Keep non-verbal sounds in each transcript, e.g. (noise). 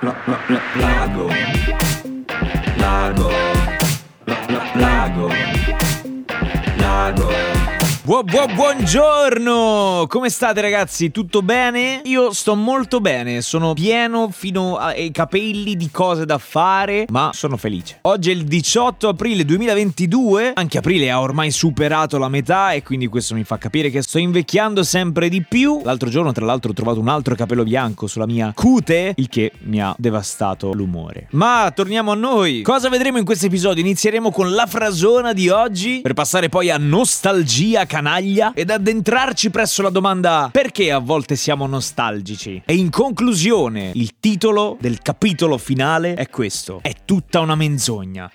la, la, la, lago, lago, Bu- bu- buongiorno! Come state ragazzi? Tutto bene? Io sto molto bene, sono pieno fino ai capelli di cose da fare, ma sono felice. Oggi è il 18 aprile 2022, anche aprile ha ormai superato la metà e quindi questo mi fa capire che sto invecchiando sempre di più. L'altro giorno tra l'altro ho trovato un altro capello bianco sulla mia cute, il che mi ha devastato l'umore. Ma torniamo a noi. Cosa vedremo in questo episodio? Inizieremo con la frasona di oggi per passare poi a nostalgia canaglia ed addentrarci presso la domanda perché a volte siamo nostalgici. E in conclusione, il titolo del capitolo finale è questo. È tutta una menzogna.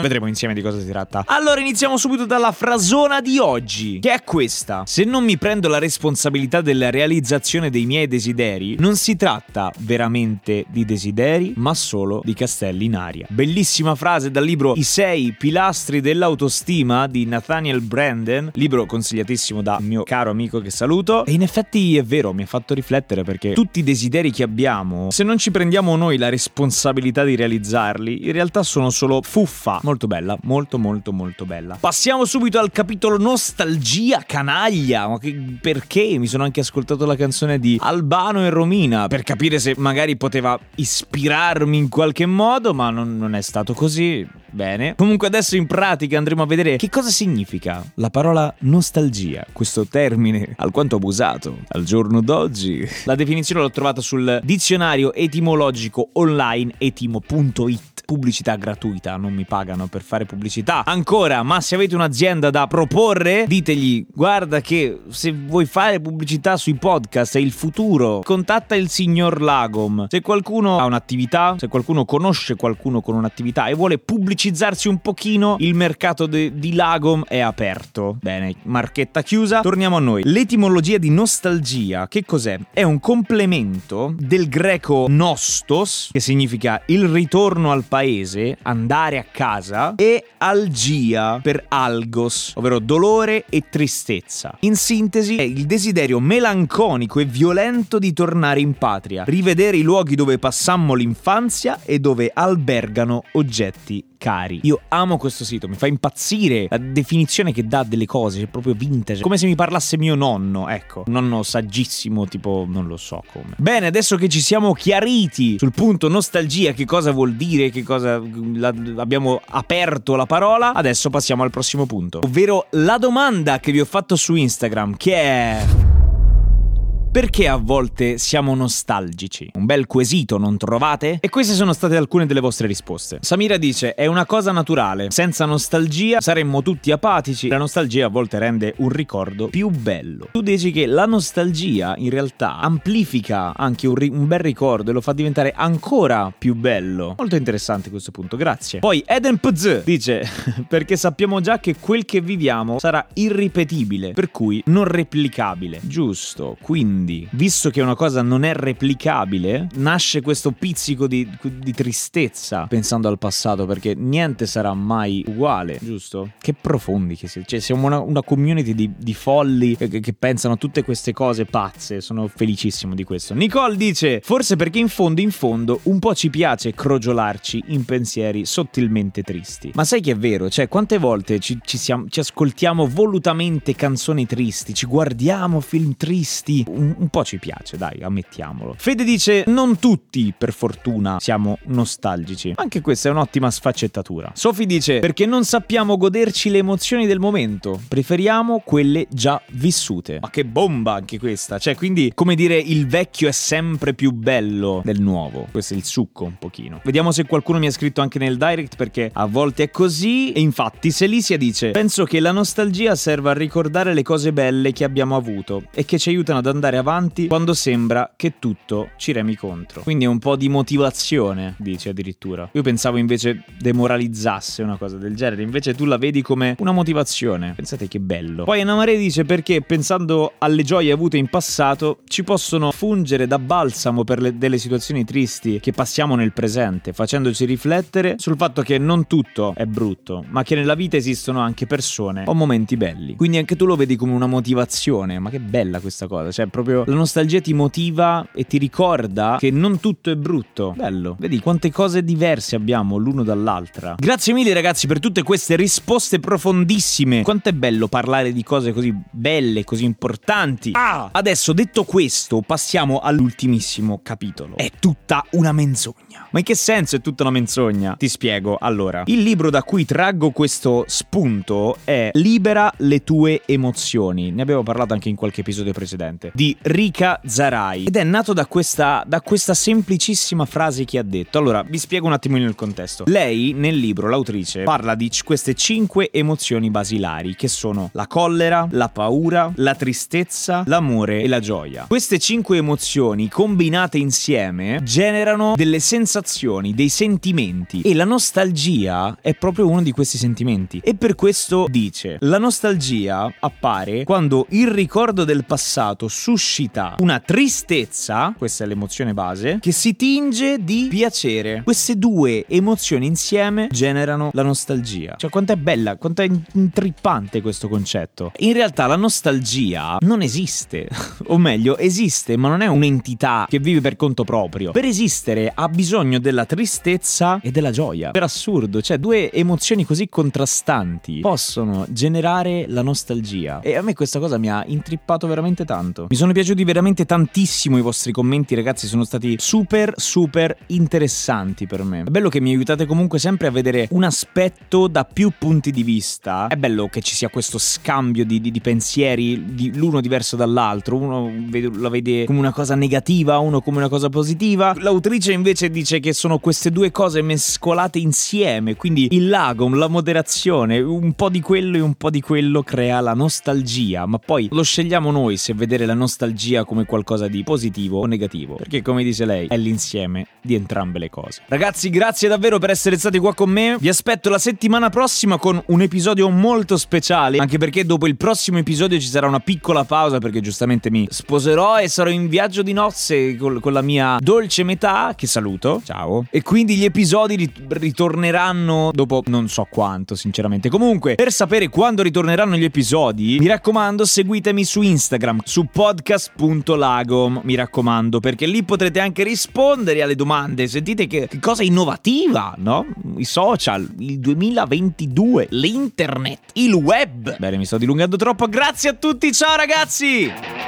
Vedremo insieme di cosa si tratta. Allora iniziamo subito dalla frasona di oggi, che è questa. Se non mi prendo la responsabilità della realizzazione dei miei desideri, non si tratta veramente di desideri, ma solo di castelli in aria. Bellissima frase dal libro I sei pilastri dell'autostima di Nathaniel Brandon, libro consigliatissimo da mio caro amico che saluto. E in effetti è vero, mi ha fatto riflettere perché tutti i desideri che abbiamo, se non ci prendiamo noi la responsabilità di realizzarli, in realtà sono solo fuffa. Molto bella, molto molto molto bella. Passiamo subito al capitolo nostalgia canaglia. Ma che, perché? Mi sono anche ascoltato la canzone di Albano e Romina per capire se magari poteva ispirarmi in qualche modo, ma non, non è stato così. Bene. Comunque adesso in pratica andremo a vedere che cosa significa la parola nostalgia, questo termine alquanto abusato al giorno d'oggi. La definizione l'ho trovata sul dizionario etimologico online etimo.it. Pubblicità gratuita, non mi pagano per fare pubblicità. Ancora, ma se avete un'azienda da proporre, ditegli: guarda che se vuoi fare pubblicità sui podcast è il futuro, contatta il signor Lagom. Se qualcuno ha un'attività, se qualcuno conosce qualcuno con un'attività e vuole pubblicizzarsi un pochino, il mercato de- di Lagom è aperto. Bene, marchetta chiusa. Torniamo a noi. L'etimologia di nostalgia, che cos'è? È un complemento del greco nostos, che significa il ritorno al paese, andare a casa, e algia per algos, ovvero dolore e tristezza. In sintesi, è il desiderio melanconico e violento di tornare in patria, rivedere i luoghi dove passammo l'infanzia e dove albergano oggetti cari. Io amo questo sito, mi fa impazzire la definizione che dà delle cose, è proprio vintage, come se mi parlasse mio nonno, ecco, un nonno saggissimo, tipo non lo so come. Bene, adesso che ci siamo chiariti sul punto nostalgia, che cosa vuol dire, che cosa la, abbiamo aperto la parola, adesso passiamo al prossimo punto, ovvero la domanda che vi ho fatto su Instagram, che è perché a volte siamo nostalgici? Un bel quesito, non trovate? E queste sono state alcune delle vostre risposte. Samira dice: È una cosa naturale. Senza nostalgia saremmo tutti apatici. La nostalgia a volte rende un ricordo più bello. Tu dici che la nostalgia in realtà amplifica anche un, ri- un bel ricordo e lo fa diventare ancora più bello. Molto interessante questo punto, grazie. Poi Eden Pz dice: (laughs) Perché sappiamo già che quel che viviamo sarà irripetibile, per cui non replicabile. Giusto, quindi quindi, visto che una cosa non è replicabile, nasce questo pizzico di, di tristezza pensando al passato, perché niente sarà mai uguale, giusto? Che profondi che siete. Cioè, siamo una, una community di, di folli che, che, pensano tutte queste cose pazze. Sono felicissimo di questo. Nicole dice: Forse perché in fondo, in fondo, un po' ci piace crogiolarci in pensieri sottilmente tristi. Ma sai che è vero? Cioè, quante volte ci, ci, siamo, ci ascoltiamo volutamente canzoni tristi, ci guardiamo film tristi? Un, un po' ci piace, dai, ammettiamolo. Fede dice: Non tutti, per fortuna, siamo nostalgici. Anche questa è un'ottima sfaccettatura. Sophie dice: Perché non sappiamo goderci le emozioni del momento, preferiamo quelle già vissute. Ma che bomba anche questa! Cioè, quindi, come dire, il vecchio è sempre più bello del nuovo. Questo è il succo un pochino. Vediamo se qualcuno mi ha scritto anche nel direct perché a volte è così. E infatti, Selicia dice: Penso che la nostalgia serva a ricordare le cose belle che abbiamo avuto e che ci aiutano ad andare avanti quando sembra che tutto ci remi contro. Quindi è un po' di motivazione, dice addirittura. Io pensavo invece demoralizzasse una cosa del genere, invece tu la vedi come una motivazione. Pensate che bello. Poi Anna Maria dice perché pensando alle gioie avute in passato ci possono fungere da balsamo per le, delle situazioni tristi che passiamo nel presente, facendoci riflettere sul fatto che non tutto è brutto, ma che nella vita esistono anche persone o momenti belli. Quindi anche tu lo vedi come una motivazione, ma che bella questa cosa, cioè proprio proprio la nostalgia ti motiva e ti ricorda che non tutto è brutto. Bello. Vedi quante cose diverse abbiamo l'uno dall'altra. Grazie mille ragazzi per tutte queste risposte profondissime. Quanto è bello parlare di cose così belle, così importanti. Ah, adesso detto questo, passiamo all'ultimissimo capitolo. È tutta una menzogna. Ma in che senso è tutta una menzogna? Ti spiego. Allora, il libro da cui traggo questo spunto è Libera le tue emozioni. Ne abbiamo parlato anche in qualche episodio precedente. Di Rika Zarai. Ed è nato da questa, da questa semplicissima frase che ha detto. Allora, vi spiego un attimo il contesto. Lei, nel libro, l'autrice, parla di queste cinque emozioni basilari, che sono la collera, la paura, la tristezza, l'amore e la gioia. Queste cinque emozioni combinate insieme generano delle sensazioni, dei sentimenti e la nostalgia è proprio uno di questi sentimenti. E per questo dice, la nostalgia appare quando il ricordo del passato suscita una tristezza, questa è l'emozione base, che si tinge di piacere. Queste due emozioni insieme generano la nostalgia. Cioè quanto è bella, quanto è intrippante questo concetto. In realtà la nostalgia non esiste, (laughs) o meglio esiste ma non è un'entità che vive per conto proprio. Per esistere ha bisogno della tristezza e della gioia. Per assurdo, cioè due emozioni così contrastanti possono generare la nostalgia. E a me questa cosa mi ha intrippato veramente tanto. Mi sono piaciuti veramente tantissimo i vostri commenti, ragazzi, sono stati super super interessanti per me. È bello che mi aiutate comunque sempre a vedere un aspetto da più punti di vista. È bello che ci sia questo scambio di, di, di pensieri, di, l'uno diverso dall'altro. Uno la vede come una cosa negativa, uno come una cosa positiva. L'autrice invece dice che sono queste due cose mescolate insieme, quindi il lagom, la moderazione, un po' di quello e un po' di quello crea la nostalgia, ma poi lo scegliamo noi se vedere la nostalgia come qualcosa di positivo o negativo, perché come dice lei è l'insieme di entrambe le cose. Ragazzi, grazie davvero per essere stati qua con me. Vi aspetto la settimana prossima con un episodio molto speciale, anche perché dopo il prossimo episodio ci sarà una piccola pausa perché giustamente mi sposerò e sarò in viaggio di nozze con, con la mia dolce metà, che saluto. Ciao. E quindi gli episodi rit- ritorneranno dopo non so quanto, sinceramente. Comunque, per sapere quando ritorneranno gli episodi, mi raccomando, seguitemi su Instagram, su podcast.lagom. Mi raccomando, perché lì potrete anche rispondere alle domande. Sentite che, che cosa innovativa, no? I social, il 2022, l'internet, il web. Bene, mi sto dilungando troppo. Grazie a tutti, ciao ragazzi!